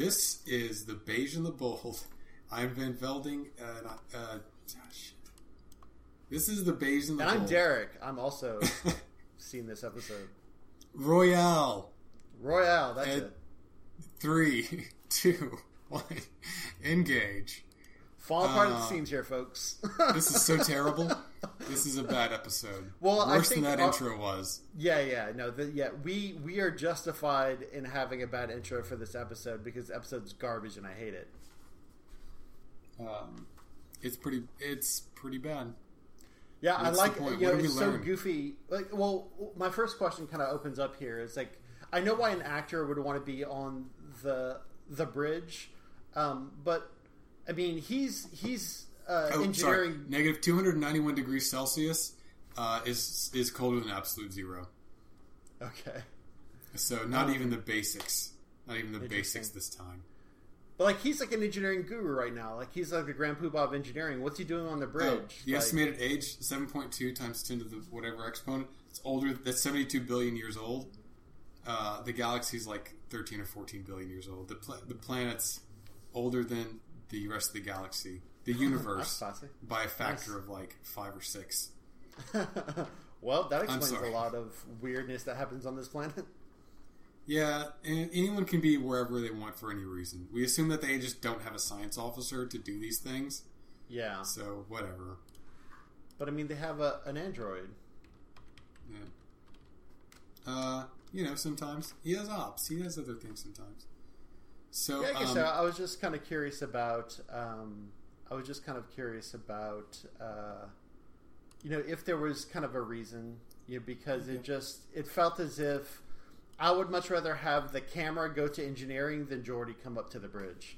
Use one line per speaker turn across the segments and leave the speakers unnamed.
this is the Beige and the Bold. I'm Van Velding, and I, uh, shit. this is the Beige and the Bold.
And I'm Derek. I'm also seen this episode.
Royale.
Royale, that's
And-
it.
Three, two, one, engage.
Fall apart at the
uh,
seams here, folks.
This is so terrible. This is a bad episode.
Well, I
worse than that
our-
intro was.
yeah, yeah, no, the, yeah. We we are justified in having a bad intro for this episode because the episode's garbage and I hate it.
Um, it's pretty. It's pretty bad.
Yeah,
What's
I like you know it's so
learn?
goofy. Like, well, my first question kind of opens up here. It's like I know why an actor would want to be on the the bridge, um, but I mean he's he's uh,
Oh,
engineering.
sorry. Negative 291 degrees Celsius uh, is is colder than absolute zero.
Okay,
So not
Um,
even the basics. Not even the basics this time.
but like he's like an engineering guru right now. Like he's like the grand poobah of engineering. What's he doing on the
Oh,
bridge?
the
Like-
estimated age 7.2 times 10 to the whatever exponent. It's older. That's 72 billion years old. Uh, the galaxy's like 13 or 14 billion years old. The pla- the planet's older than the rest of the galaxy. The universe by a factor
Nice.
of like five or six.
well, that explains a lot of weirdness that happens on this planet.
Yeah, and anyone can be wherever they want for any reason. We assume that they just don't have a science officer to do these things,
Yeah,
so whatever.
but I mean they have a, an android.
Yeah. Uh, you know, sometimes he has ops. He has other things sometimes. So,
Yeah, I guess
um,
so. I was just kind of curious about. Um, I was just kind of curious about, uh, you know, if there was kind of a reason, you know, because it just it felt as if I would much rather have the camera go to engineering than Geordi come up to the bridge.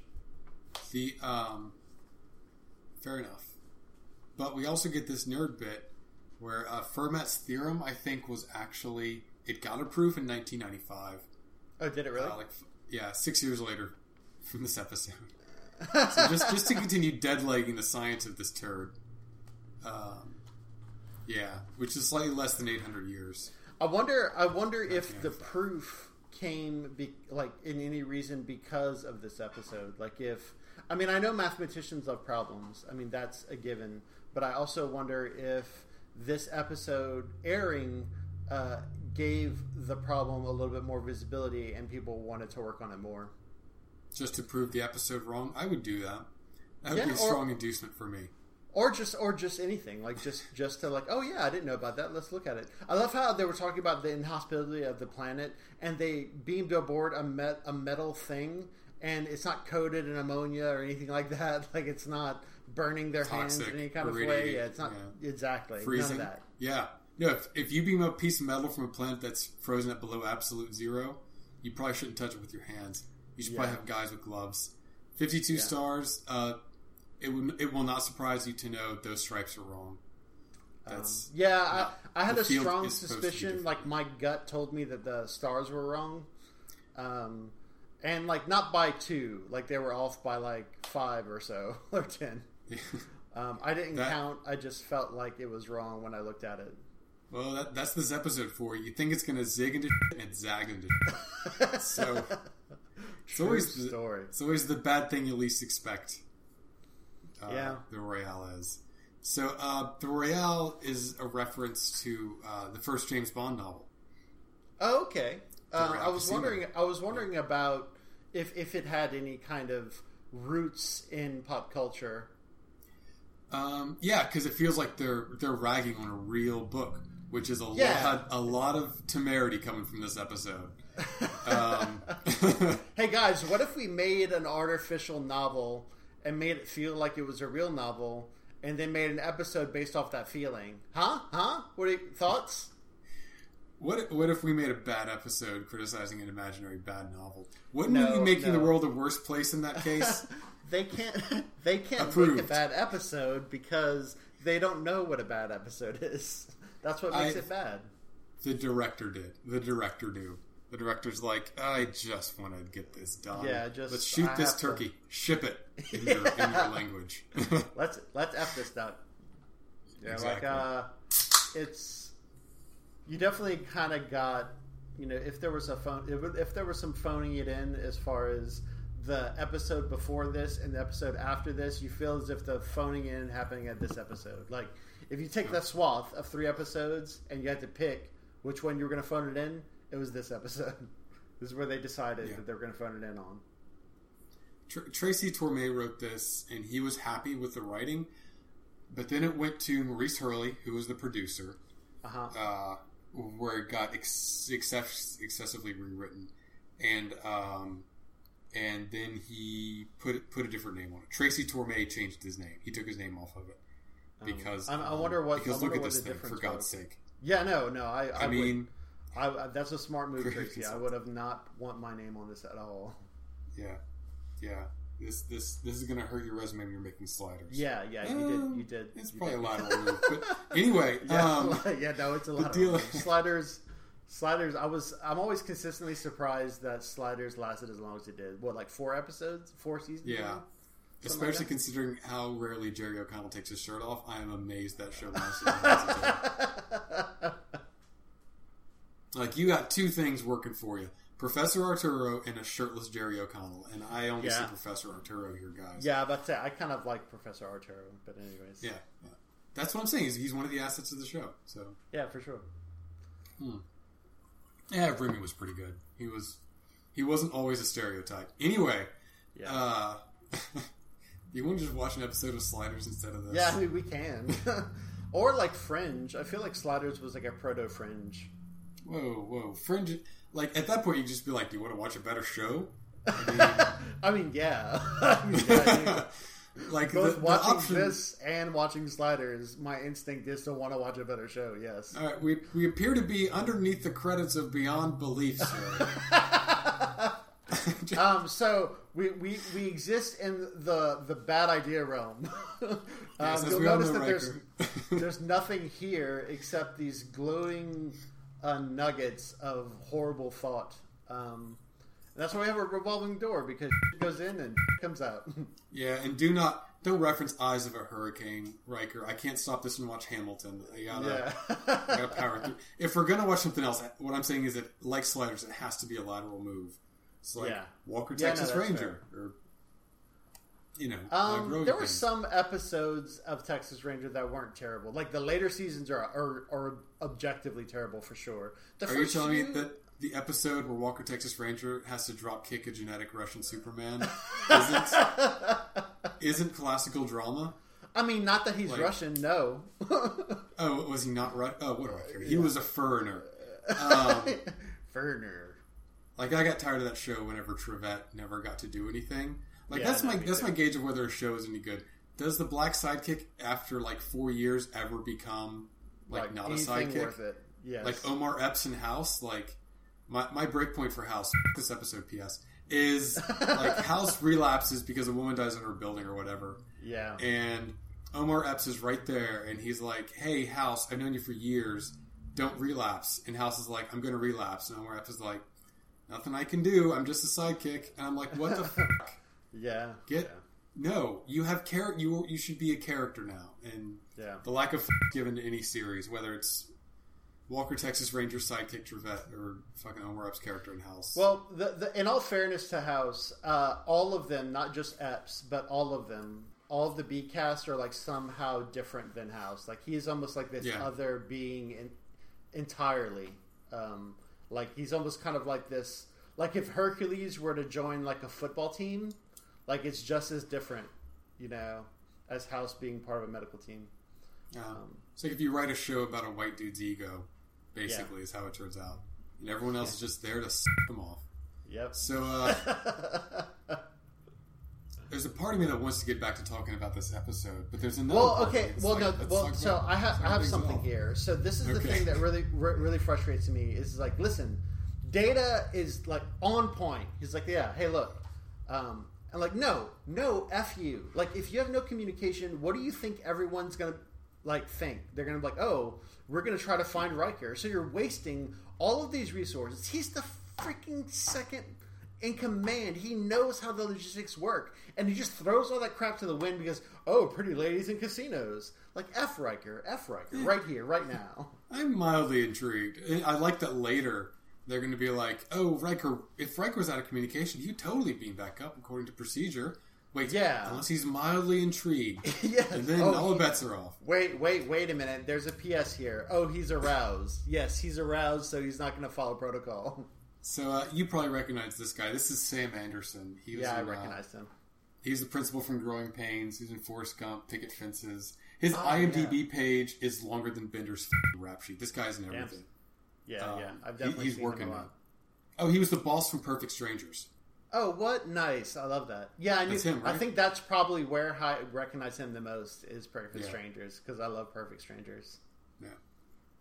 the um, fair enough. But we also get this nerd bit where uh, Fermat's theorem, I think, was actually it got approved in 1995.
Oh, did it really?
Uh, like, yeah, six years later from this episode. So just just to continue deadlegging the science of this turd. Um, yeah, which is slightly less than 800 years.
I wonder. I wonder if the
1995.
proof came be, like in any reason because of this episode. Like if I mean I know mathematicians love problems. I mean that's a given. But I also wonder if this episode airing uh, gave the problem a little bit more visibility and people wanted to work on it more.
Just to prove the episode wrong, I would do that. That would
Yeah,
be a
or-
strong inducement for me.
or just or just anything like just just to like oh yeah i didn't know about that let's look at it i love how they were talking about the inhospitality of the planet and they beamed aboard a met a metal thing and it's not coated in ammonia or anything like that like it's not burning their hands in any kind of way yeah it's not
yeah.
exactly
Freezing.
none of that
Yeah. No, if, if you beam a piece of metal from a planet that's frozen at below absolute zero, you probably shouldn't touch it with your hands. You should probably have guys with gloves. 52
Yeah.
stars. Uh, it, would, it will not surprise you to know those stripes are wrong. That's
Um, yeah I, I had a strong
is supposed to be
suspicion like my gut told me that the stars were wrong um and like not by two like they were off by like five or so or ten Um, I didn't
That-
count. I just felt like it was wrong when I looked at it.
well, that, that's this episode for you. You think it's going to zig into and zag into shit. So
True
always the-
story.
it's always the bad thing you least expect. Uh,
Yeah.
The Royale is. So uh, the Royale is a reference to uh, the first James Bond novel.
Oh, okay. Uh, I was wondering. I was wondering about if if it had any kind of roots in pop culture.
Um, yeah, because it feels like they're they're ragging on a real book, which is a
Yeah.
lot a lot of temerity coming from this episode. Um,
Hey guys, what if we made an artificial novel and made it feel like it was a real novel, and then made an episode based off that feeling? Huh? Huh? What are your thoughts?
what if, what if we made a bad episode criticizing an imaginary bad novel? Wouldn't
No,
we be making the world a worse place in that case?
they can't they can't make a
Approved.
bad episode because they don't know what a bad episode is. That's what makes
I-
it bad.
the director did. The director knew. The director's like, I just want to get this done.
Yeah, just-
let's shoot
I
this
have to-
turkey. Ship it in your, in your language.
Let's let's f this duck. Yeah,
Exactly.
like uh, it's you definitely kind of got you know if there was a phone if, if there was some phoning it in as far as the episode before this and the episode after this, you feel as if the phoning in happening at this episode. Like if you take that swath of three episodes and you had to pick which one you were going to phone it in, it was this episode. this is where they decided
Yeah.
that they were going to phone it in on.
Tr- Tracy Torme wrote this, and he was happy with the writing. But then it went to Maurice Hurley, who was the producer,
Uh-huh.
uh, where it got ex- excess- excessively rewritten, and um, and then he put put a different name on it. Tracy Torme changed his name. He took his name off of it because
Um, I- I
um,
wonder what-
because
I
look at this thing for God's
was.
sake.
Yeah, no, no. I, I,
I mean,
would, I, that's a smart move, Tracy. I would have not want my name on this at all.
yeah, yeah. This this this is going to hurt your resume when you're making sliders.
Yeah, yeah, you
Um,
did. You did.
It's
you
probably a
did.
lateral move, but anyway,
Yeah,
um,
yeah, no, it's a lot.
deal-
of sliders. Sliders. I was. I'm always consistently surprised that Sliders lasted as long as it did. What, like four episodes, four seasons?
Yeah.
now? Something like
Especially
that?
considering how rarely Jerry O'Connell takes his shirt off, I am amazed that show lasted. as long as it did. Like you got two things working for you: Professor Arturo and a shirtless Jerry O'Connell, and I only see Professor Arturo here, guys.
yeah, but uh, I kind of like Professor Arturo. But anyways,
yeah, yeah. That's what I'm saying. Is he's one of the assets of the show. So
yeah, for sure.
yeah, Remy was pretty good. He was. He wasn't always a stereotype. Anyway,
Yeah,
uh, you want to just watch an episode of Sliders instead of this?
yeah. I mean, we can. or like Fringe. I feel like Sliders was like a proto Fringe.
Whoa, whoa, Fringe. Like at that point, you just be like, "Do you want to watch a better show?" I
mean, yeah. I mean, yeah, I
mean,
do.
like
Both
the, the
watching
option.
this and watching Sliders, my instinct is to want to watch a better show. Yes.
All right, we we appear to be underneath the credits of Beyond Belief, sir.
Um, so we, we, we exist in the the bad idea realm. um,
Yes,
you'll notice that there's there's nothing here except these glowing uh, nuggets of horrible thought. Um, that's why we have a revolving door because it goes in and comes out.
yeah, and do not don't reference Eyes of a Hurricane, Riker. I can't stop this and watch Hamilton. I gotta,
yeah.
I gotta power through. If we're gonna watch something else, what I'm saying is that like Sliders, it has to be a lateral move. It's like
Yeah.
Walker
Yeah, no,
Texas
that's
Ranger, or you know,
Um, there were some episodes of Texas Ranger that weren't terrible. Like the later seasons are are, are objectively terrible for sure. The
Are you telling me that the episode where Walker Texas Ranger has to drop kick a genetic Russian Superman isn't isn't classical drama?
I mean, not that he's
Like-
Russian. No.
Oh, was he not right? Oh, what do I care? He was a foreigner. Um,
Ferner.
like I got tired of that show whenever Trivette never got to do anything. Like
Yeah,
that's
no,
my that's
too.
my gauge of whether a show is any good. Does the black sidekick after like four years ever become like, not a sidekick?
worth it. Yes.
like Omar Epps in House, like my my break point for House this episode, P.S. is like House relapses because a woman dies in her building or whatever,
yeah.
and Omar Epps is right there, and he's like, "Hey, House, I've known you for years. Don't relapse." And House is like, "I'm going to relapse," and Omar Epps is like, "Nothing I can do. I'm just a sidekick." And I'm like, "What the fuck?
Yeah.
Get no. You have character. You you should be a character now." And
Yeah. yeah.
the lack of f- given to any series, whether it's Walker Texas Ranger sidekick Trivette or fucking Omar Epps character in House.
Well, the, the, in all fairness to House, uh, all of them, not just Epps, but all of them, all of the B cast are like somehow different than House. Like he's almost like this
Yeah.
other being in, entirely. Um, like he's almost kind of like this. Like if Hercules were to join like a football team, like it's just as different, you know, as House being part of a medical team.
Uh, it's like if you write a show about a white dude's ego, basically, is how it turns out, and everyone else is just there to suck them off.
Yep.
So uh, there's a part of me that wants to get back to talking about this episode, but there's another.
Well,
part
okay. Well,
like,
no.
let's
Well,
talk
so
about-
I have I have something
off.
here. So this is the
Okay.
thing that really re- really frustrates me is like, listen, Data is like on point. He's like, yeah, hey, look, um, and like, no, no, f you. Like, if you have no communication, what do you think everyone's gonna like think? They're gonna be like, oh, we're gonna try to find Riker. So you're wasting all of these resources. He's the freaking second in command. He knows how the logistics work, and he just throws all that crap to the wind because oh, pretty ladies in casinos. Like F Riker, F Riker, right here, right now.
I'm mildly intrigued. I like that later they're going to be like, "Oh, Riker, if Riker was out of communication, you'd totally beam back up according to procedure." Wait,
Yeah.
unless he's mildly intrigued,
yes.
and then
Oh,
all
he-
bets are off.
Wait, wait, wait a minute. There's a PS here. Oh, he's aroused. Yes, he's aroused, so he's not going to follow protocol.
So uh, you probably recognize this guy. This is Sam Anderson. He was
Yeah, I
in, uh,
recognize him.
He's the principal from Growing Pains. He's in Forrest Gump, Picket Fences. His
Oh,
IMDb page is longer than Bender's rap sheet. This guy's in everything.
Yeah,
Um,
yeah. I've
he-
definitely
he's
seen
working
him a lot.
Oh, he was the boss from Perfect Strangers.
Oh, what nice! I love that. Yeah, I knew.
That's him,
I think that's probably where I recognize him the most is Perfect
Yeah.
Strangers because I love Perfect Strangers.
Yeah.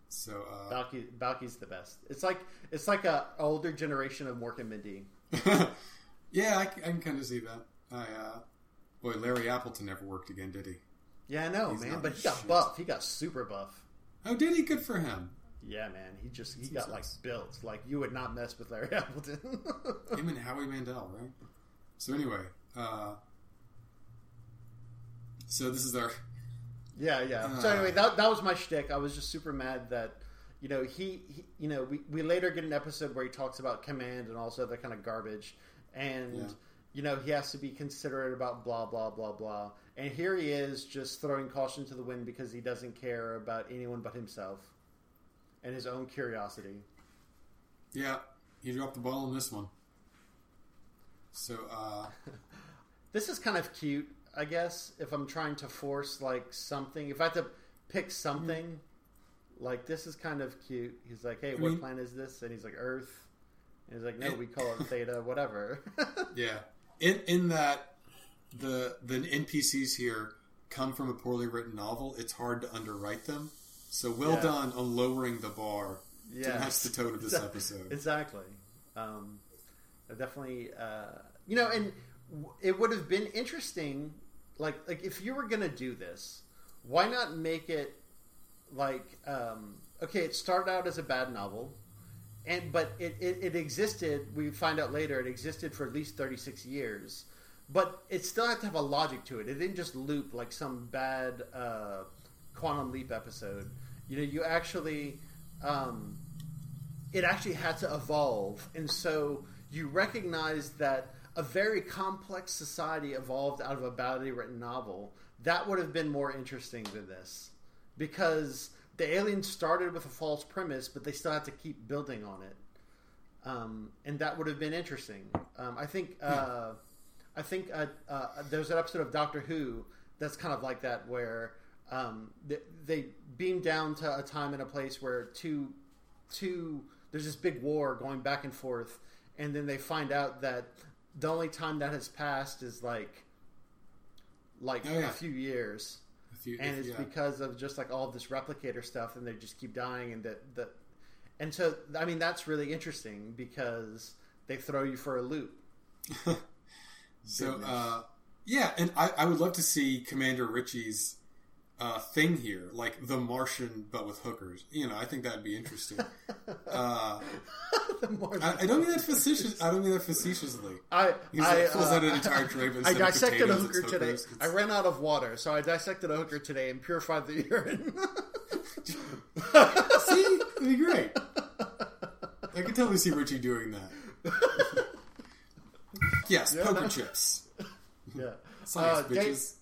So, uh,
Balky, Balky's the best. It's like it's like a older generation of Mork and Mindy.
yeah, I can kind of see that. I, uh, boy, Larry Appleton never worked again, did he?
Yeah, I know,
He's
man. But he got
shit.
buff. He got super buff.
Oh, did he? Good for him.
Yeah, man. He just he got like
nice.
built. Like you would not mess with Larry Appleton.
Him and Howie Mandel, right? So anyway, uh, so this is our
Yeah, yeah. so
Uh.
anyway, that that was my shtick. I was just super mad that you know he, he you know we, we later get an episode where he talks about command and also that kind of garbage, and
Yeah.
you know he has to be considerate about blah blah blah blah. And here he is just throwing caution to the wind because he doesn't care about anyone but himself and his own curiosity.
yeah. He dropped the ball on this one. So uh,
This is kind of cute, I guess. If I'm trying to force like something, if I have to pick something, like this is kind of cute. He's like, "Hey,
I
what
mean-
planet is this?" And he's like, "Earth." And he's like, "No,
It-
we call it Theta, whatever."
yeah, in in that the the NPCs here come from a poorly written novel. It's hard to underwrite them. So well
Yeah.
done on lowering the bar to
Yes.
match the tone of this episode.
exactly. Um, definitely, uh, you know, and w- it would have been interesting, like, like if you were going to do this, why not make it like, um, okay, it started out as a bad novel, and but it, it, it existed. We find out later it existed for at least thirty six years, but it still had to have a logic to it. It didn't just loop like some bad uh, quantum leap episode. You know, you actually. Um, it actually had to evolve. And so you recognize that a very complex society evolved out of a badly written novel. That would have been more interesting than this. Because the aliens started with a false premise, but they still had to keep building on it. Um, and that would have been interesting. Um, I think. Uh, I think uh, uh, there's an episode of Doctor Who that's kind of like that, where um, they, they beam down to a time and a place where two two there's this big war going back and forth, and then they find out that the only time that has passed is like like
Oh, yeah.
a few years,
If you-
and it's
yeah.
because of just like all this replicator stuff, and they just keep dying, and that that and so I mean that's really interesting because they throw you for a loop.
So, uh, yeah, and I, I would love to see Commander Ritchie's uh, thing here, like The Martian, but with hookers. You know, I think that'd be interesting. uh, I, I don't mean that facetious. I don't mean that facetiously.
I,
He's
I,
like, pulls
uh,
out an entire tray, but
I dissected a hooker today.
hookers.
I ran out of water, so I dissected a hooker today and purified the urine.
see, it'd be great. I can totally see Richie doing that. yes,
Yeah,
poker
no.
chips.
yeah.
Science,
Uh,
bitches.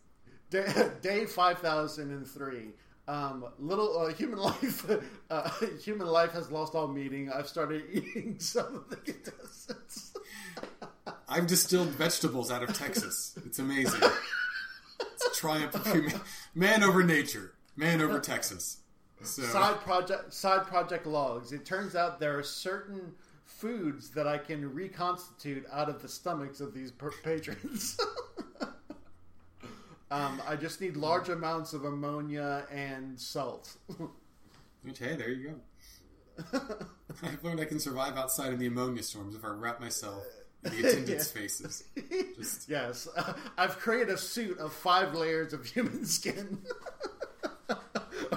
Day, day five thousand and three. Um, little uh, human life. Uh, human life has lost all meaning. I've started eating some of the contestants.
I've distilled vegetables out of Texas. It's amazing. It's a triumph of human man over nature, man over Texas. So
side project side project logs. It turns out there are certain foods that I can reconstitute out of the stomachs of these per- patrons. Um, I just need large amounts of ammonia and salt.
which hey, there you go. I've learned I can survive outside of the ammonia storms if I wrap myself in the attendants'
Yeah.
faces. Just
yes, I've created a suit of five layers of human skin.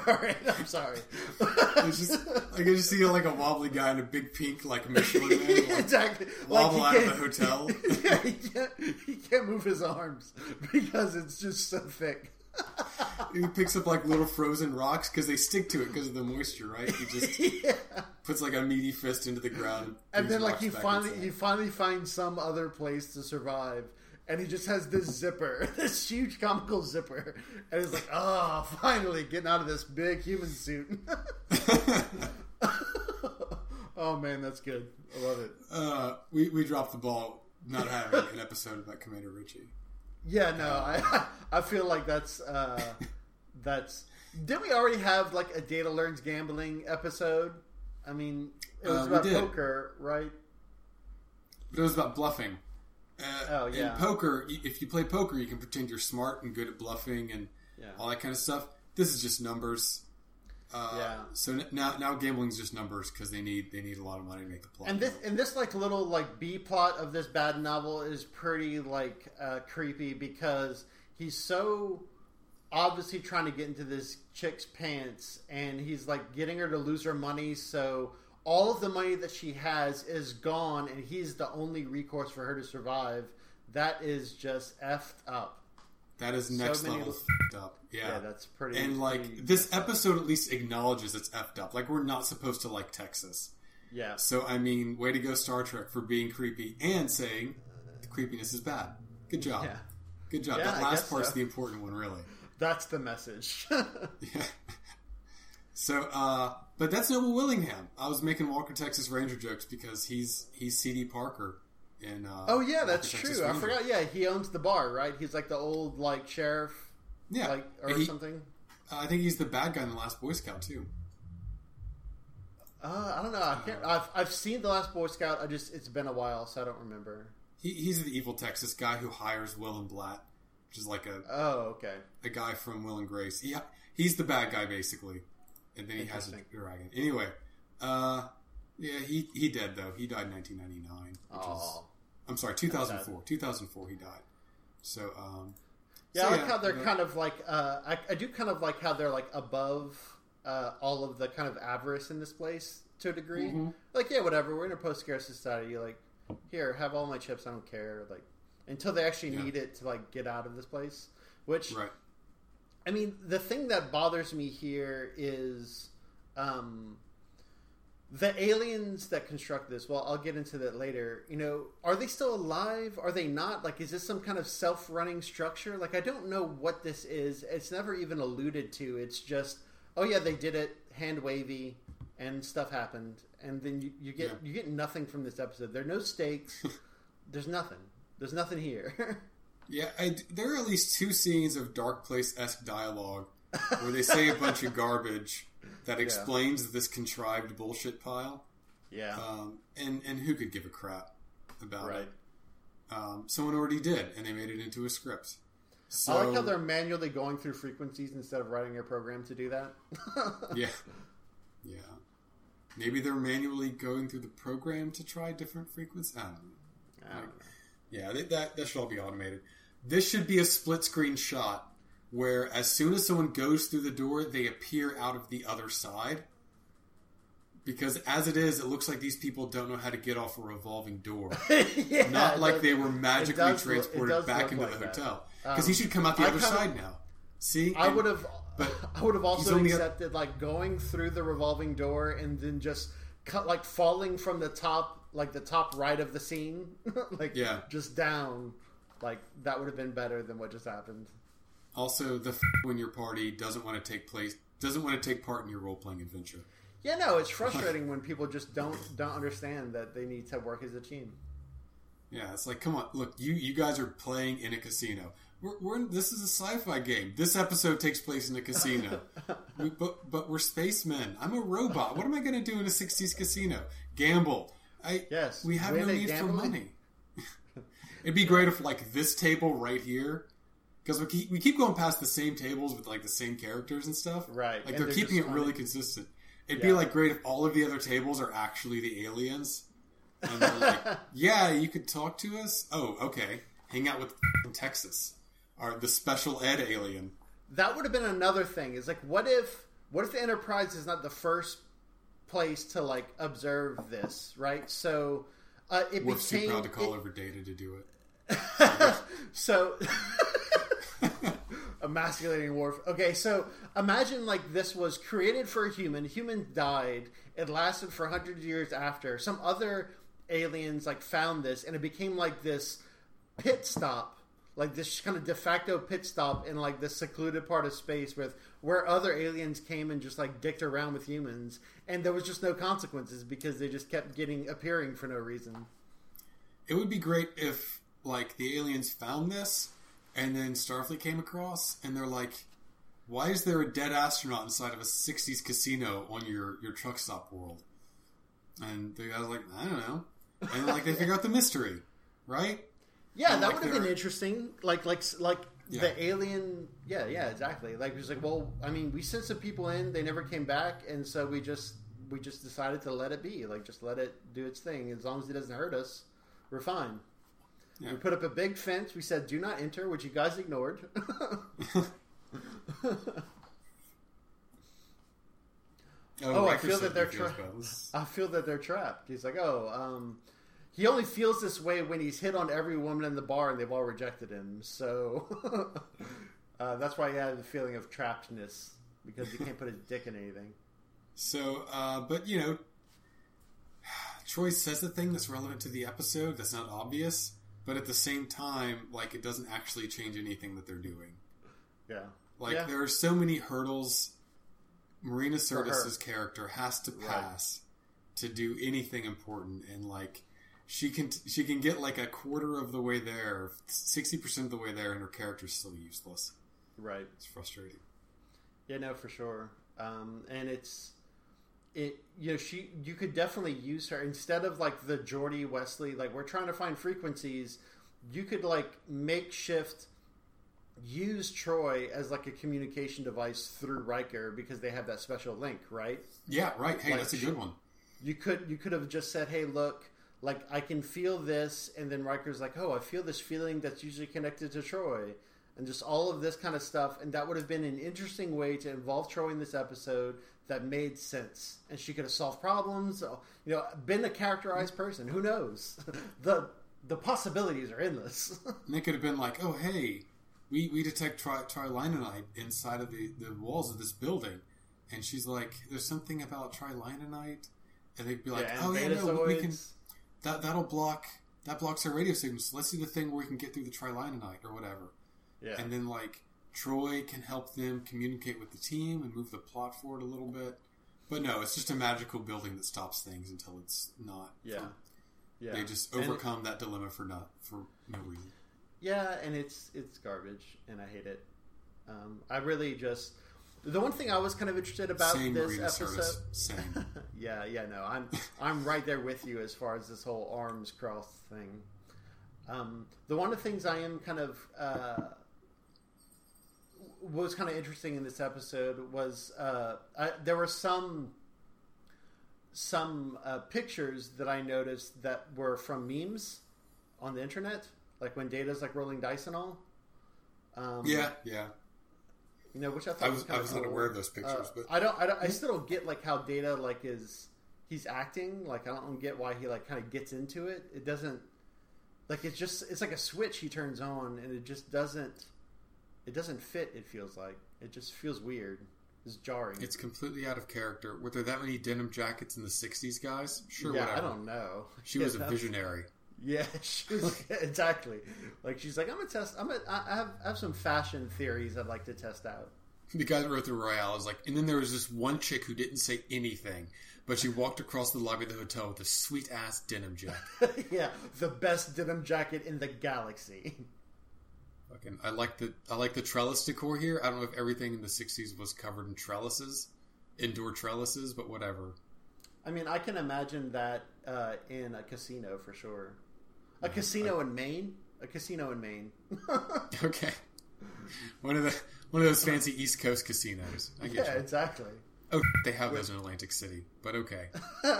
All right, I'm sorry.
it's just I can just see like a wobbly guy in a big pink like Michelin man, like,
exactly.
wobble
he
out of the hotel.
yeah, he can't, he can't move his arms because it's just so thick.
he picks up like little frozen rocks because they stick to it because of the moisture, right? He just
yeah.
puts like a meaty fist into the ground,
and then like he finally
inside.
he finally finds some other place to survive and he just has this zipper this huge comical zipper and he's like oh finally getting out of this big human suit. Oh man that's good. I love it.
Uh, we we dropped the ball not having an episode about Commander Ritchie.
yeah no i i feel like that's uh that's did we already have like a data learns gambling episode? I mean it was
Uh,
about poker right?
But it was about bluffing. Uh,
Oh, yeah.
In poker, if you play poker, you can pretend you're smart and good at bluffing and
Yeah.
all that kind of stuff. This is just numbers. Uh,
Yeah.
So n- now now gambling's just numbers because they need they need a lot of money to make the plot.
And this and this like little like B plot of this bad novel is pretty like uh, creepy because he's so obviously trying to get into this chick's pants and he's like getting her to lose her money so all of the money that she has is gone and he's the only recourse for her to survive that is just effed up
that is next
many
level
li-
f***ed up. Yeah.
yeah, that's pretty
and like
pretty
this
messed up.
episode at least acknowledges it's effed up. Like we're not supposed to like Texas.
yeah
So I mean, way to go Star Trek for being creepy and saying the creepiness is bad. Good job.
yeah
Good job.
Yeah,
that last part's
so.
the important one, really.
that's the message
Yeah. So, uh, but that's Noble Willingham. I was making Walker Texas Ranger jokes because he's he's C.D. Parker in. Uh,
oh yeah
Walker,
that's
Texas
true i forgot yeah he owns the bar right he's like the old like sheriff
Yeah,
like or
He-
something
uh, I think he's the bad guy in the Last Boy Scout too.
Uh, I don't know. I can't. I've I've seen the last Boy Scout. I just it's been a while, so I don't remember.
He, he's the evil Texas guy who hires Will and Blatt, which is like a,
Oh, okay.
a guy from Will and Grace. He, he's the bad guy basically, and then he has a dragon. Anyway, uh, yeah, he he dead though. He died in 1999. Which is,
Oh,
I'm sorry, 2004. 2004 he died. So, um,
yeah.
so
I like how they're
you know,
kind of like. Uh, I I do kind of like how they're like above uh, all of the kind of avarice in this place to a degree.
Mhm.
Like, yeah, whatever. We're in a post scarce society. Like, here, have all my chips. I don't care. Like, until they actually
Yeah.
need it to like get out of this place. Which
right.
I mean, the thing that bothers me here is um, the aliens that construct this. Well, I'll get into that later. You know, are they still alive? Are they not? Like, is this some kind of self-running structure? Like, I don't know what this is. It's never even alluded to. It's just, oh yeah, they did it, hand wavy, and stuff happened, and then you, you get
Yeah.
you get nothing from this episode. There are no stakes. There's nothing. There's nothing here.
Yeah, I, there are at least two scenes of Dark Place esque dialogue where they say a bunch of garbage that explains this contrived bullshit pile.
yeah.
Um, and and who could give a crap about
Right.
it? Um, someone already did, and they made it into a script. So
I like how they're manually going through frequencies instead of writing a program to do that.
yeah, yeah. Maybe they're manually going through the program to try different frequencies. I don't know.
I don't know.
Yeah, that that should all be automated. This should be a split screen shot where as soon as someone goes through the door, they appear out of the other side. Because as it is, it looks like these people don't know how to get off a revolving door.
yeah,
Not like
does-
they were magically
look-
transported back into
like
the
that.
hotel.
Um,
Because he should come out the
I
other
kinda-
side now. See,
I would have, I would have also accepted like going through the revolving door and then just cut like falling from the top, like the top right of the scene, like
Yeah.
just down. Like that would have been better than what just happened.
Also, the f- when your party doesn't want to take place, doesn't want to take part in your role playing adventure.
Yeah, no, it's frustrating when people just don't don't understand that they need to work as a team.
Yeah, it's like, come on, look, you you guys are playing in a casino. We're, we're in, this is a sci-fi game. This episode takes place in a casino, we, but but we're spacemen. I'm a robot. What am I going to do in a '60s casino? Gamble. I
Yes,
We have no need for money. It'd be great if like this table right here, because we keep, we keep going past the same tables with like the same characters and stuff.
Right,
Like they're,
they're
keeping it
on
really consistent. It'd be like great if all of the other tables are actually the aliens. And they're like, yeah, you could talk to us. Oh, okay. Hang out with Texas, or the special ed alien.
That would have been another thing. Is like, what if what if the Enterprise is not the first place to like observe this, right? So uh, it
We're too proud to call
it-
over Data to do it.
so emasculating Worf. Okay, so imagine like this was created for a human. Human died. It lasted for hundreds of years after. Some other aliens like found this, and it became like this pit stop, like this kind of de facto pit stop in like this secluded part of space with where other aliens came and just like dicked around with humans, and there was just no consequences because they just kept getting appearing for no reason.
It would be great if like the aliens found this and then Starfleet came across and they're like, "Why is there a dead astronaut inside of a '60s casino on your your truck stop world?" And the guy's like, "I don't know," and like they figure out the mystery, right?
Yeah,
And,
that
like,
would have been interesting. Like, like, like
Yeah.
the alien. Yeah, yeah, exactly. Like, was like, well, I mean, we sent some people in, they never came back, and so we just we just decided to let it be. Like, just let it do its thing. As long as it doesn't hurt us, we're fine.
Yeah.
We put up a big fence. We said, "Do not enter," which you guys ignored. Oh, I feel that they're
he feels
tra-
bad. This-
I feel that they're trapped. He's like, oh, um, he only feels this way when he's hit on every woman in the bar and they've all rejected him. So uh, that's why he had the feeling of trappedness because he can't put his dick in anything.
So, uh, but you know, Troi says the thing that's relevant to the episode that's not obvious, but at the same time, like it doesn't actually change anything that they're doing.
Yeah.
Like
Yeah.
there are so many hurdles Marina. Sirtis's character has to
Right.
pass to do anything important, and like she can she can get like a quarter of the way there, sixty percent of the way there, and her character's still useless.
Right.
It's frustrating.
Yeah, no, for sure. Um, and it's it. You know, she. You could definitely use her instead of like the Geordi Wesley. Like we're trying to find frequencies. You could like makeshift use Troi as like a communication device through Riker because they have that special link, right?
Yeah, right. Hey,
Like
that's a good one.
You could you could have just said, "Hey, look, like I can feel this," and then Riker's like, "Oh, I feel this feeling that's usually connected to Troi," and just all of this kind of stuff, and that would have been an interesting way to involve Troi in this episode that made sense, and she could have solved problems, uh, you know, been a characterized person. Who knows? the the possibilities are endless.
And they could have been like, "Oh, hey, we, we detect tri- trilinonite inside of the, the walls of this building," and she's like, "There's something about trilinonite," and they'd be like,
and
"Oh yeah, no, we can. That that'll block that blocks our radio signals. Let's do the thing where we can get through the trilinonite or whatever."
Yeah.
And then like Troi can help them communicate with the team and move the plot forward a little bit. But no, it's just a magical building that stops things until it's not.
yeah. Yeah.
They just
And-
overcome that dilemma for not for no reason.
Yeah, and it's it's garbage, and I hate it. Um, I really just the one thing I was kind of interested about
Same
this episode.
Same.
yeah, yeah, no, I'm I'm right there with you as far as this whole arms crossed thing. Um, the one of the things I am kind of uh, what was kind of interesting in this episode was uh, I, there were some some uh, pictures that I noticed that were from memes on the internet, like when Data's like rolling dice and all. Um,
yeah, yeah.
You know, which I thought
I
was,
was I was not
cool.
aware of those pictures,
Uh,
but
I don't, I don't, I still don't get like how Data like is he's acting. Like I don't get why he like kind of gets into it. It doesn't like it's just it's like a switch he turns on, and it just doesn't it doesn't fit. It feels like it just feels weird. It's jarring.
it's completely out of character. Were there that many denim jackets in the '60s, guys? Sure,
yeah,
whatever.
I don't know.
She
Yeah,
was a visionary.
Yeah, she was exactly like she's like I'm gonna test. I'm gonna, I have I have some fashion theories I'd like to test out.
The guy that wrote the Royale is like, and then there was this one chick who didn't say anything, but she walked across the lobby of the hotel with a sweet ass denim jacket.
yeah, the best denim jacket in the galaxy.
Fucking, I like the I like the trellis decor here. I don't know if everything in the '60s was covered in trellises, indoor trellises, but whatever.
I mean, I can imagine that uh, in a casino for sure. A casino in Maine. A casino in Maine.
Okay, one of the one of those fancy East Coast casinos. I get
yeah,
you.
exactly.
Oh, they have those in Atlantic City, but okay.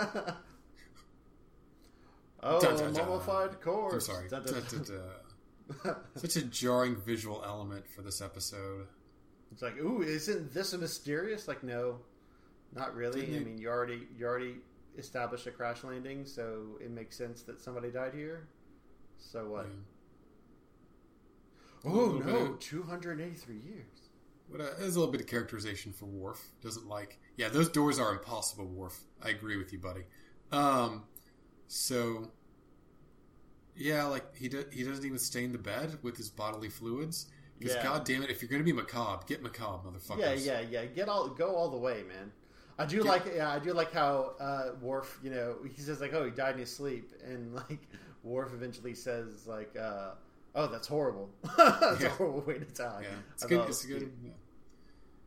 Oh,
Dun, dun, dun.
mummified corpse.
I'm sorry.
Dun, dun, dun.
Such a jarring visual element for this episode.
It's like, ooh, isn't this a mysterious? Like, no, not really.
Didn't
I mean, you already you already established a crash landing, so it makes sense that somebody died here. So what?
Yeah.
Oh no, two hundred eighty-three years.
What uh, there's a little bit of characterization for Worf. Doesn't like, yeah, those doors are impossible, Worf. I agree with you, buddy. Um, so yeah, like he do, he doesn't even stain the bed with his bodily fluids. Because
Yeah.
god damn it, if you're gonna be macabre, get macabre, motherfuckers.
Yeah, yeah, yeah. Get all go all the way, man. I do
Get-
like yeah, I do like how uh, Worf, you know, he says like, "Oh, he died in his sleep," and like Worf eventually says like, uh, "Oh, that's horrible. that's
Yeah.
a horrible way to die."
Yeah, it's good. It's good. Yeah.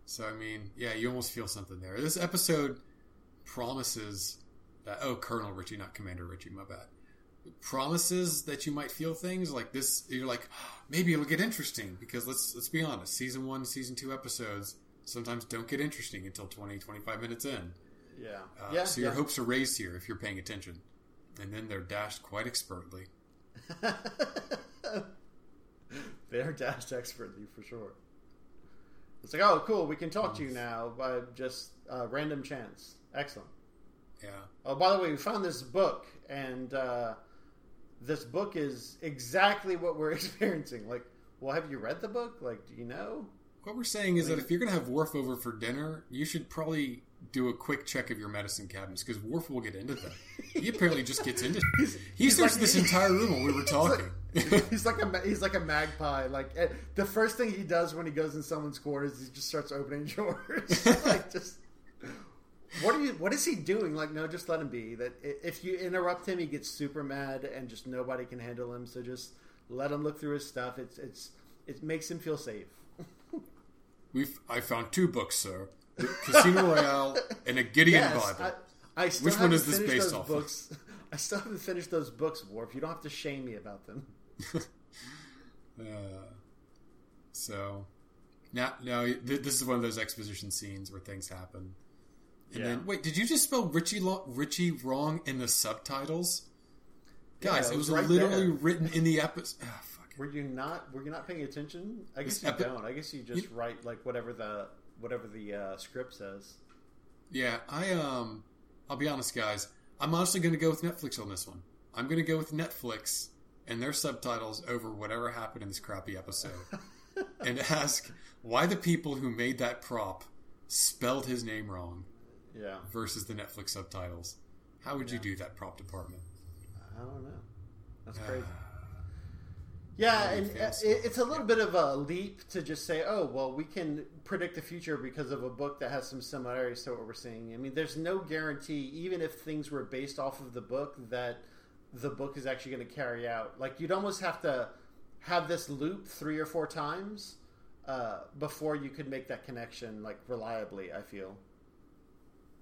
So I mean, yeah, you almost feel something there. This episode promises that. Oh, Colonel Richie, not Commander Richie. My bad. Promises that you might feel things like this. You're like, maybe it'll get interesting because let's let's be honest. Season one, season two episodes sometimes don't get interesting until 20, 25 minutes in.
Yeah,
Uh,
yeah.
so your
yeah.
hopes are raised here if you're paying attention, and then they're dashed quite expertly.
They're dashed expertly for sure. It's like, oh, cool, we can talk to you now by just uh, random chance. Excellent.
Yeah.
Oh, by the way, we found this book, and uh, this book is exactly what we're experiencing. Like, well, have you read the book? Like, do you know?
What we're saying is that if you're going to have Worf over for dinner, you should probably do a quick check of your medicine cabinets because Worf will get into them. He apparently just gets into. He
he's
searched
like-
this entire room while we were talking.
he's like a he's like a magpie. Like eh, the first thing he does when he goes in someone's quarters, he just starts opening drawers. like just what are you? What is he doing? Like no, just let him be. That if you interrupt him, he gets super mad, and just nobody can handle him. So just let him look through his stuff. It's it's it makes him feel safe.
We've I found two books, sir: The Casino Royale and a Gideon
Yes,
Bible.
I, I still
Which one is this based
those
off of?
books. I still haven't finished those books, Worf. You don't have to shame me about them.
Uh, so now, now th- this is one of those exposition scenes where things happen. And
Yeah.
then, wait, did you just spell Richie lo- Richie wrong in the subtitles? Guys,
Yeah, it
it was,
was right
literally
there.
written in the episode. Ah, fuck.
Were you not? Were you not paying attention? I guess you
epi-
don't. I guess you just write like whatever the whatever the uh, script says.
Yeah, I um, I'll be honest, guys. I'm honestly going to go with Netflix on this one. I'm going to go with Netflix and their subtitles over whatever happened in this crappy episode, and ask why the people who made that prop spelled his name wrong
Yeah,
versus the Netflix subtitles. How would you do that, prop department?
I don't know. That's crazy. Yeah, and uh, it, it's a little bit of a leap to just say, "Oh, well, we can predict the future because of a book that has some similarities to what we're seeing." I mean, there's no guarantee, even if things were based off of the book, that the book is actually going to carry out. Like, you'd almost have to have this loop three or four times uh, before you could make that connection, like reliably. I feel.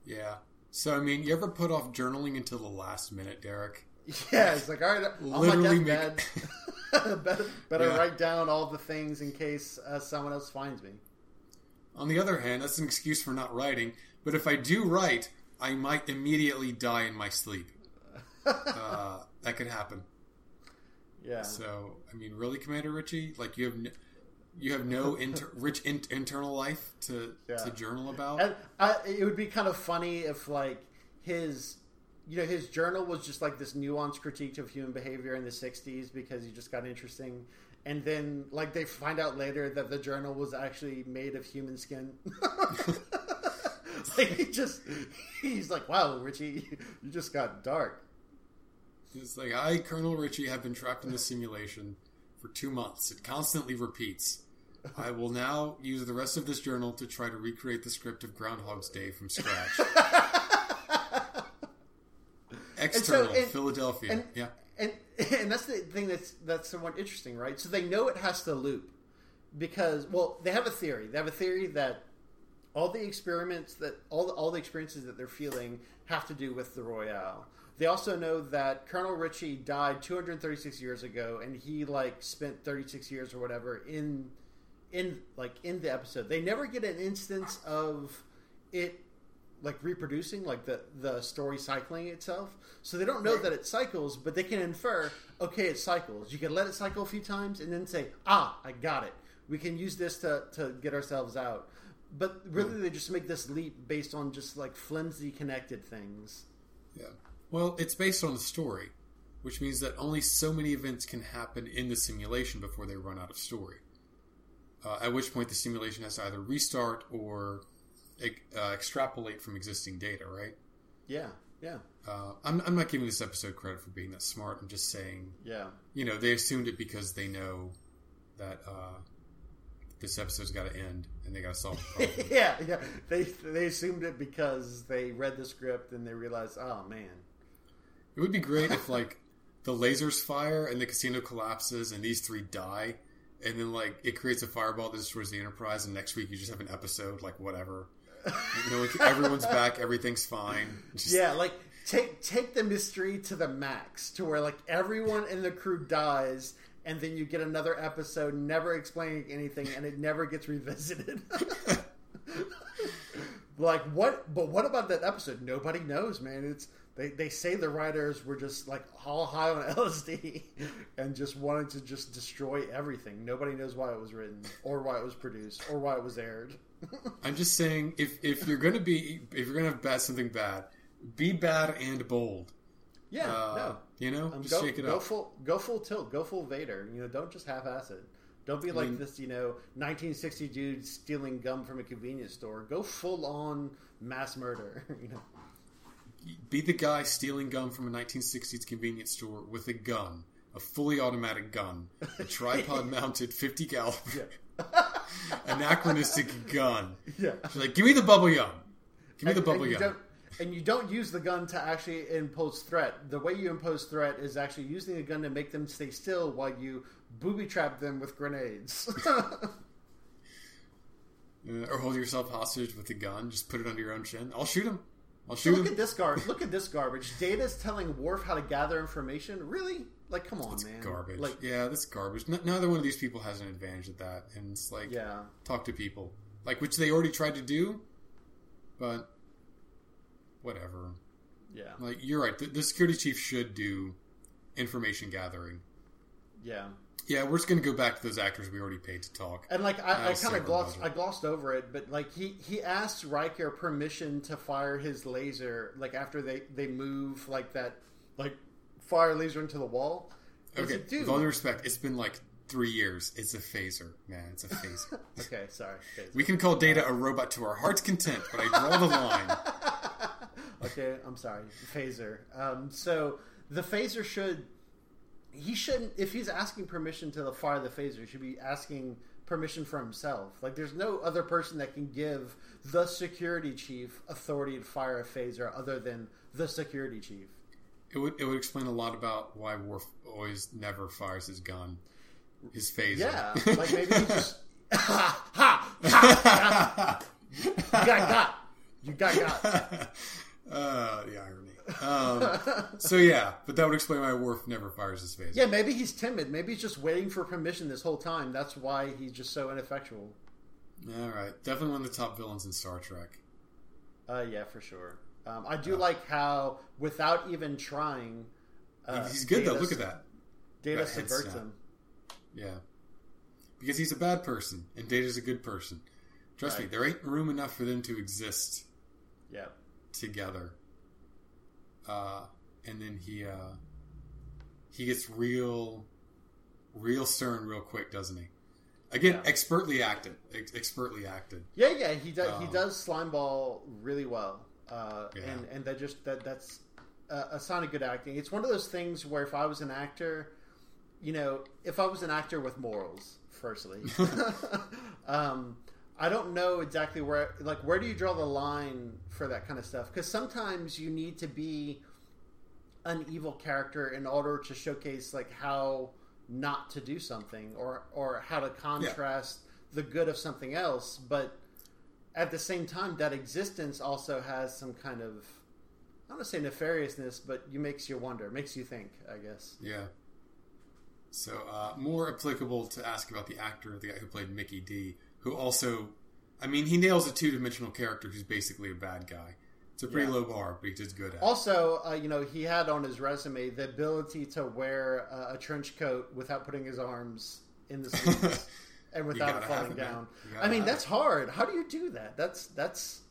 Yeah. So I mean, you ever put off journaling until the last minute, Derek?
Yeah, it's like all right, on
Literally
my
make-
deathbed, better, better
Yeah.
write down all the things in case uh, someone else finds me.
On the other hand, that's an excuse for not writing. But if I do write, I might immediately die in my sleep. uh, that could happen.
Yeah,
So, I mean, really, Commander Richie, like you have, n- you have no inter- rich in- internal life to
Yeah.
to journal about.
I, it would be kind of funny if like his, you know, his journal was just like this nuanced critique of human behavior in the '60s because he just got interesting. And then, like, they find out later that the journal was actually made of human skin. like, he just, he's like, wow, Richie, you just got dark.
It's like I, Colonel Richie, have been trapped in this simulation for two months. It constantly repeats. I will now use the rest of this journal to try to recreate the script of Groundhog's Day from scratch. External,
and-
Philadelphia.
and-
yeah.
and and that's the thing that's that's somewhat interesting, right? So they know it has to loop because well, they have a theory. They have a theory that all the experiments that all the, all the experiences that they're feeling have to do with the Royale. They also know that Colonel Ritchie died 236 years ago, and he like spent 36 years or whatever in in like in the episode. They never get an instance of it like reproducing, like the the story cycling itself. So they don't know that it cycles, but they can infer, okay, it cycles. You can let it cycle a few times and then say, ah, I got it. We can use this to to get ourselves out. But really, they just make this leap based on just like flimsy connected things.
Yeah. Well, it's based on the story. which means that only so many events can happen in the simulation before they run out of story. Uh, at which point the simulation has to either restart or uh, extrapolate from existing data, right?
Yeah, yeah.
Uh, I'm, I'm not giving this episode credit for being that smart. I'm just saying,
yeah.
You know, they assumed it because they know that uh, this episode's got to end and they got to solve the problem.
yeah, yeah. They they assumed it because they read the script and they realized, oh man.
It would be great if like the lasers fire and the casino collapses and these three die, and then like it creates a fireball that destroys the Enterprise, and next week you just have an episode like whatever. You know, everyone's back, everything's fine.
Just... Yeah, like take take the mystery to the max, to where like everyone in the crew dies, and then you get another episode never explaining anything, and it never gets revisited. like what? But what about that episode? Nobody knows, man. It's they, they say the writers were just like all high on LSD and just wanted to just destroy everything. Nobody knows why it was written or why it was produced or why it was aired.
I'm just saying if if you're gonna be if you're gonna have bad something bad, be bad and bold.
Yeah, uh, no,
you know, um, just
go,
shake it
go
up.
Full, go full tilt. Go full Vader. You know, don't just half-ass it. Don't be like I mean, this, you know, 1960 dude stealing gum from a convenience store. Go full on mass murder. You know,
be the guy stealing gum from a 1960s convenience store with a gun, a fully automatic gun, a tripod mounted 50 caliber, yeah. Anachronistic gun.
Yeah,
She's like, give me the bubble gum. Give me
and,
the bubble
gum and you don't use the gun to actually impose threat. The way you impose threat is actually using the gun to make them stay still while you booby trap them with grenades.
uh, or hold yourself hostage with a gun. Just put it under your own chin. I'll shoot him. I'll shoot
so look
him.
at this garbage. Look at this garbage. Data's telling Worf how to gather information. Really? Like, come on,
That's
man.
Garbage.
Like,
yeah, that's garbage. neither one of these people has an advantage at that. And it's like,
yeah,
talk to people, like which they already tried to do, but whatever.
Yeah.
Like you're right. The, the security chief should do information gathering.
Yeah.
Yeah, we're just going to go back to those actors we already paid to talk.
And like I, I kind of glossed, I glossed over it, but like he he asked Riker permission to fire his laser, like after they they move like that, like fire laser into the wall.
Okay, with all due respect, it's been like three years. It's a phaser, man. It's a phaser.
okay, sorry. Phaser.
We can call Data a robot to our heart's content, but I draw the line.
okay, I'm sorry. Phaser. Um, so the phaser should he shouldn't if he's asking permission to fire the phaser, he should be asking permission for himself. Like there's no other person that can give the security chief authority to fire a phaser other than the security chief.
It would it would explain a lot about why Worf always never fires his gun, his phaser.
Yeah, like maybe he just ha ha ha. You got got. You got got.
Uh, the irony. Um, so yeah, but that would explain why Worf never fires his phaser.
Yeah, maybe he's timid. Maybe he's just waiting for permission this whole time. That's why he's just so ineffectual.
All right, definitely one of the top villains in Star Trek.
Uh, yeah, for sure. Um, I do like how, without even trying,
uh, he's good Data, though. Look at that.
Data that subverts him.
Yeah, because he's a bad person and Data's a good person. Trust right. me, there ain't room enough for them to exist.
Yeah
together. Uh, and then he uh, he gets real, real stern real quick, doesn't he? Again, yeah. expertly acted. Ex- expertly acted.
Yeah, yeah, he does. Um, he does slime ball really well, uh, yeah. and and that just that that's a sign of good acting. It's one of those things where if I was an actor, you know, if I was an actor with morals, firstly, um, I don't know exactly where, like, where do you draw the line for that kind of stuff? Because sometimes you need to be an evil character in order to showcase like how not to do something or or how to contrast yeah. the good of something else. But at the same time, that existence also has some kind of I don't want to say nefariousness, but you makes you wonder, makes you think. I guess.
Yeah. So uh, more applicable to ask about the actor, the guy who played Mickey D who also, I mean, he nails a two dimensional character who's basically a bad guy. It's a pretty yeah. low bar, but he's good at.
Also, uh, you know, he had on his resume the ability to wear uh, a trench coat without putting his arms in the sleeves and without falling down. I mean, that's it. hard. How do you do that? That's that's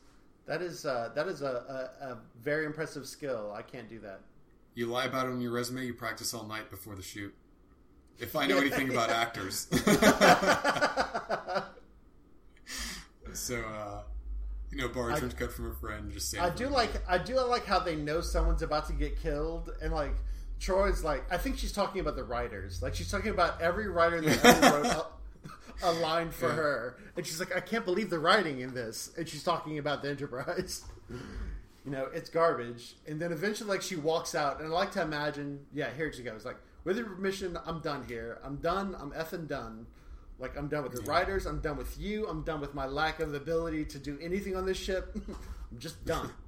that is uh, that is a, a, a, very impressive skill. I can't do that.
You lie about it on your resume. You practice all night before the shoot. If I know anything about actors, so uh, you know, borrow a
I-
trench coat from a friend. Just say
I do like I do like how they know someone's about to get killed, and like Troi's like I think she's talking about the writers, like she's talking about every writer that ever wrote a, line for
Yeah.
her, and she's like I can't believe the writing in this, and she's talking about the Enterprise. you know, it's garbage, and then eventually like she walks out, and I like to imagine, yeah, here she goes, like with your permission, I'm done here, I'm done, I'm effing done. Like I'm done with the
Yeah.
writers. I'm done with you. I'm done with my lack of ability to do anything on this ship. I'm just done.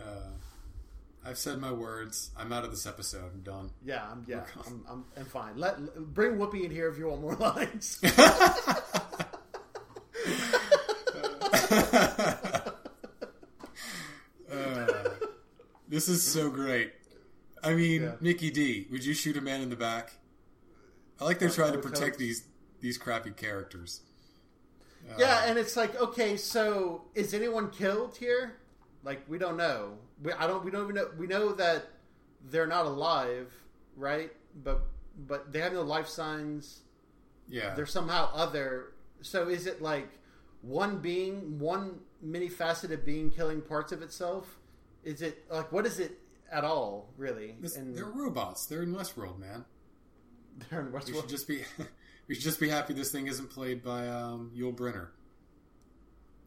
Uh, I've said my words. I'm out of this episode. I'm done.
Yeah, I'm yeah, I'm, I'm, I'm fine. Let bring Whoopi in here if you want more lines.
Uh, this is so great. I mean,
Yeah.
Mickey D, would you shoot a man in the back? I like they're trying to protect these these crappy characters. Uh,
yeah, and it's like, okay, so is anyone killed here? Like we don't know. We I don't. We don't even know. We know that they're not alive, right? But but they have no life signs.
yeah.
They're somehow other. So is it like one being, one many faceted being killing parts of itself? Is it like what is it at all really?
This-
And
they're robots. They're in Westworld, man.
they're in Westworld.
We should just be we should just be happy this thing isn't played by um, Yul Brynner.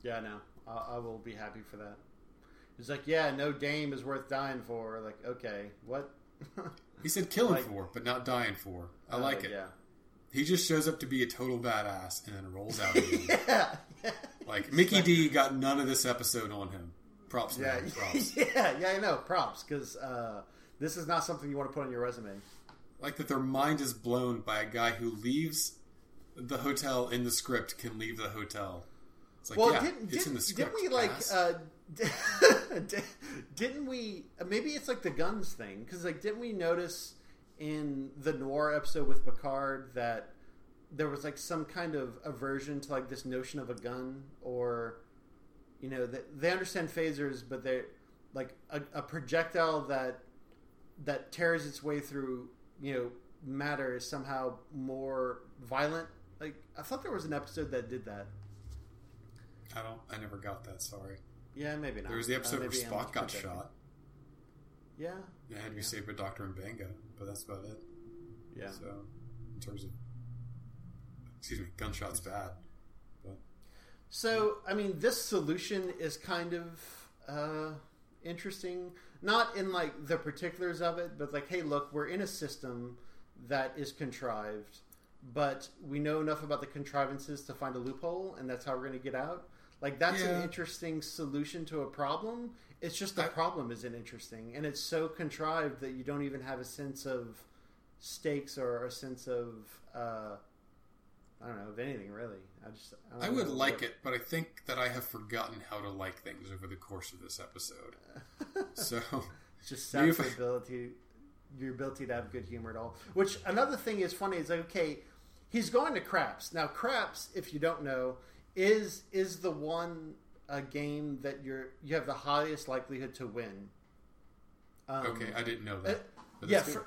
Yeah, no, I, I will be happy for that. It's like, yeah, no dame is worth dying for. Like, okay, what?
He said killing
Like-
for, but not dying for. I
Oh,
like it.
Yeah,
He just shows up to be a total badass and then rolls out. again.
yeah,
like Mickey D got none of this episode on him. Props,
yeah,
man. Props.
yeah, yeah. I know. Props, because uh, this is not something you want to put on your resume.
like that their mind is blown by a guy who leaves the hotel in the script can leave the hotel. It's like,
well,
yeah,
didn't,
it's
didn't,
in the script.
didn't we like? Uh, didn't we? Uh, maybe it's like the guns thing because like didn't we notice in the noir episode with Picard that there was like some kind of aversion to like this notion of a gun or you know that they understand phasers but they're like a, a projectile that that tears its way through you know matter is somehow more violent like i thought there was an episode that did that
I don't. I never got that. Sorry.
Yeah maybe not
There was the
Uh,
episode where
maybe
Spock got shot.
yeah
It had to be saved by Doctor M'Benga, but that's about it.
yeah
So, in terms of, excuse me, gunshots bad. But
So, I mean, this solution is kind of uh, interesting. Not in like the particulars of it, but like, hey, look, we're in a system that is contrived, but we know enough about the contrivances to find a loophole, and that's how we're going to get out. Like, that's
Yeah.
an interesting solution to a problem. It's just the
I-
problem isn't interesting, and it's so contrived that you don't even have a sense of stakes or a sense of. Uh, I don't know of anything really. I just I, don't
I would like it, but I think that I have forgotten how to like things over the course of this episode. So,
It's just your ability, your ability to have good humor at all. Which another thing is funny is like okay, he's going to craps now. Craps, if you don't know, is is the one uh, game that you're you have the highest likelihood to win. Um,
okay, I didn't know
uh,
that. But
yeah,
that's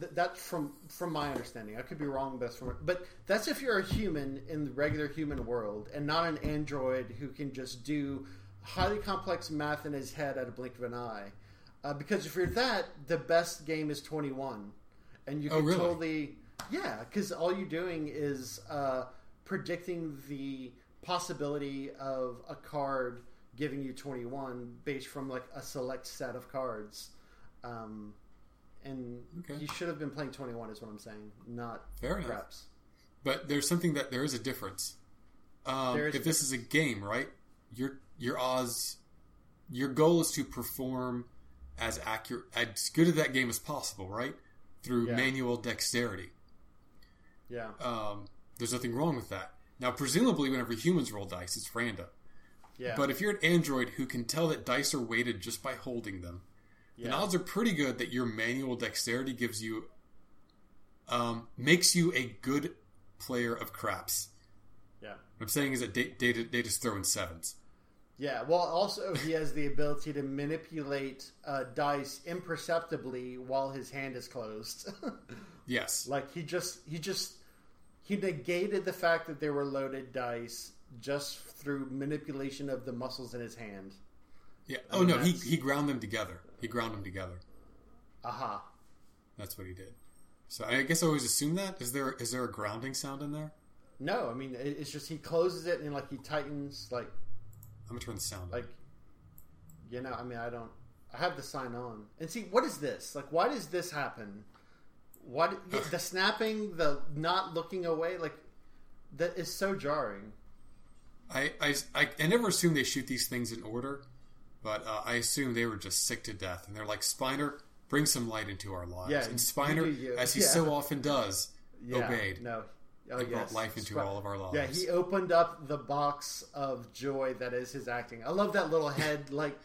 th- that's from from my understanding. I could be wrong, but that's from but that's if you're a human in the regular human world and not an android who can just do highly complex math in his head at a blink of an eye. Uh, because if you're that, the best game is 21, and you
Oh,
can
really?
totally yeah, because all you're doing is uh, predicting the possibility of a card giving you 21 based from like a select set of cards. Um, and
Okay.
you should have been playing 21 is what I'm saying, not
Fair enough.
craps.
But there's something that there is a difference. Um,
is
if this is a game, right? Your your odds, your goal is to perform as accurate, as good at that game as possible, right? Through
Yeah.
manual dexterity.
Yeah.
Um, there's nothing wrong with that. Now, presumably, whenever humans roll dice, it's random.
Yeah.
But if you're an android who can tell that dice are weighted just by holding them,
yeah.
odds are pretty good that your manual dexterity gives you, um, makes you a good player of craps.
yeah.
What I'm saying is that Data Data's throwing sevens.
Yeah, well, also he has the ability to manipulate uh, dice imperceptibly while his hand is closed.
Yes.
like he just he just he negated the fact that they were loaded dice just through manipulation of the muscles in his hand.
Yeah.
I
Oh
mean,
no, he
that's-
he ground them together. He ground them together.
Aha.
That's what he did. So I guess I always assume that. Is there is there a grounding sound in there?
No, I mean it's just he closes it and like he tightens like
I'm gonna turn the sound.
like you know. I mean I don't. I have the sign on and see what is this like? Why does this happen? What the snapping, the not looking away, like that is so jarring.
I, I, I, I never assume they shoot these things in order, but uh, I assume they were just sick to death, and they're like Spiner, bring some light into our lives.
Yeah,
and Spiner, as he
Yeah.
so often does,
Yeah,
obeyed.
No, oh,
and brought life into all of our lives.
Yeah, he opened up the box of joy that is his acting. I love that little head. Like,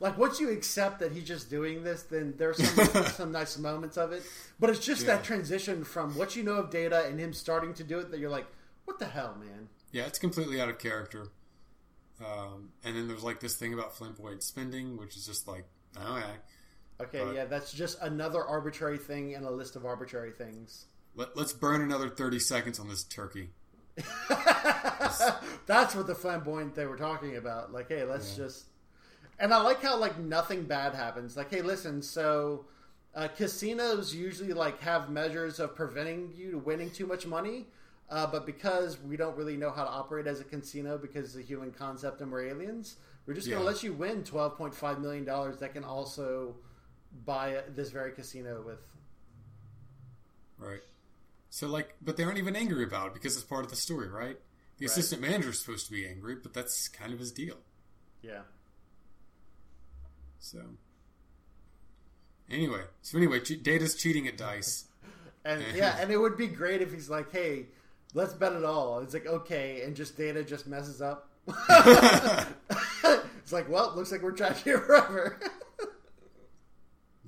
like once you accept that he's just doing this, then there's some some nice moments of it. But it's just
Yeah.
that transition from what you know of Data and him starting to do it that you're like, what the hell, man?
Yeah, it's completely out of character. Um, and then there's like this thing about flamboyant spending, which is just like, oh yeah,
Okay,
But-
yeah, that's just another arbitrary thing in a list of arbitrary things.
Let, let's burn another 30 seconds on this turkey.
That's what the flamboyant they were talking about. Like, hey, let's just. And I like how like nothing bad happens. Like, hey, listen, so uh, casinos usually like have measures of preventing you to winning too much money. Uh, but because we don't really know how to operate as a casino because it's a human concept and we're aliens, we're just going to
Yeah.
let you win twelve point five million dollars that can also buy this very casino with.
Right. So like, but they aren't even angry about it because it's part of the story, right? The
Right.
assistant is supposed to be angry, but that's kind of his deal.
Yeah.
So anyway, so anyway, che- Data's cheating at dice.
And yeah, and it would be great if he's like, "Hey, let's bet it all." It's like, "Okay," and just Data just messes up. it's like, well, looks like we're trapped here forever.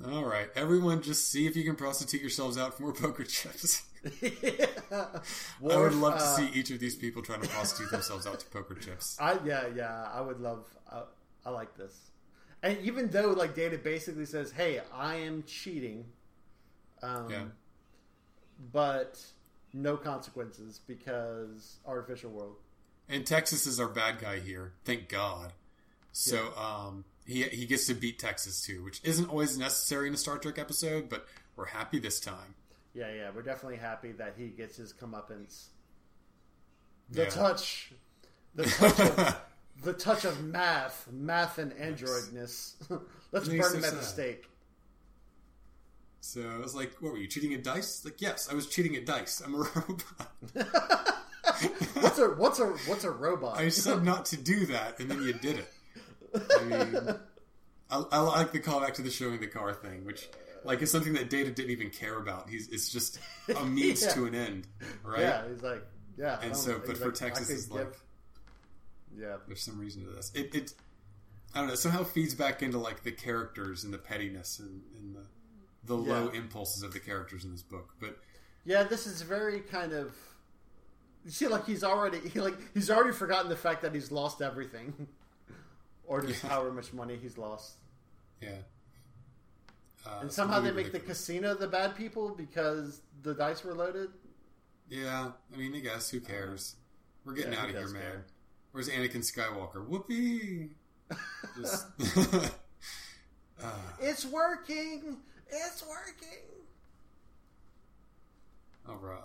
All right, everyone, just see if you can prostitute yourselves out for more poker chips.
yeah.
I would love to
uh,
see each of these people trying to prostitute themselves out to poker chips.
I yeah yeah I would love I, I like this, and even though like Data basically says, "Hey, I am cheating," um,
Yeah.
but no consequences because artificial world.
And Texas is our bad guy here, thank God. So um, he he gets to beat Texas too, which isn't always necessary in a Star Trek episode, but we're happy this time.
Yeah, yeah, we're definitely happy that he gets his comeuppance. The
Yeah.
touch, the touch, of, the touch of math, math and androidness. Let's
Makes
burn him
so
at the stake.
So I was like, "What were you cheating at dice?" Like, yes, I was cheating at dice. I'm a robot.
What's a what's a what's a robot?
I said not to do that, and then you did it. I mean, I, I like the callback to the showing the car thing, which like is something that Data didn't even care about. He's it's just a means
Yeah.
to an end, right?
Yeah, he's like, yeah.
And so, but for
like,
Texas, is like
yeah,
there's some reason to this. It, it I don't know. Somehow feeds back into like the characters and the pettiness and, and the the low impulses of the characters in this book. But
yeah. This is very kind of. You see, like he's already he like he's already forgotten the fact that he's lost everything, or just
Yeah.
however much money he's lost.
yeah, uh,
And somehow they make the casino the bad people because the dice were loaded.
Yeah, I mean, I guess who cares? We're getting
Yeah,
out of here, man.
care?
Where's Anakin Skywalker? Whoopee! Just, uh,
It's working. It's working.
all right,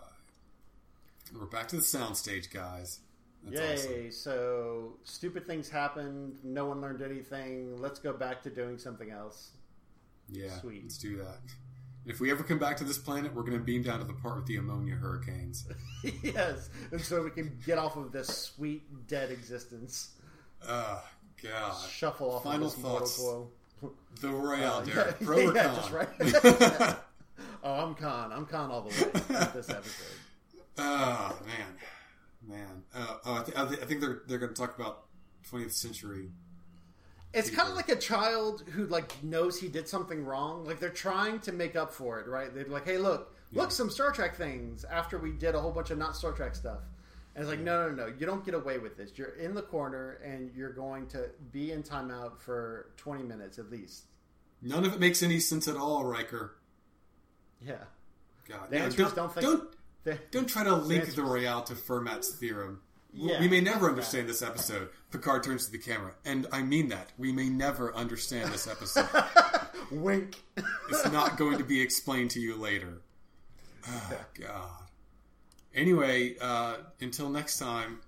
we're back to the soundstage, guys. That's
Yay!
awesome.
So stupid things happened. No one learned anything. Let's go back to doing something else.
Yeah,
Sweet.
let's do that. If we ever come back to this planet, we're going to beam down to the part with the ammonia hurricanes.
yes, and so we can get off of this sweet dead existence.
Oh, God.
Shuffle off
Final
of this
thoughts. The Royale,
Uh,
Derek.
yeah,
Pro or
yeah,
con?
just right. Oh, I'm con. I'm con all the way with this episode.
Oh, man. Man. Uh, oh, I, th- I, th- I think they're, they're going to talk about 20th century.
It's kind of like a child who like knows he did something wrong. Like they're trying to make up for it, right? They're like, "Hey, look, look, some Star Trek things." After we did a whole bunch of not Star Trek stuff, And it's like, no, no, no, you don't get away with this. You're in the corner, and you're going to be in timeout for 20 minutes at least.
None of it makes any sense at all, Riker.
Yeah.
God, yeah, don't,
don't think-
don't don't try to link the Royale to Fermat's theorem.
Yeah.
we may never understand this episode. Picard turns to the camera, and I mean that. We may never understand this episode.
Wink.
it's not going to be explained to you later. Oh, God. Anyway, uh, until next time,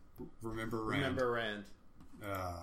remember Rand.
Remember Rand.
Uh,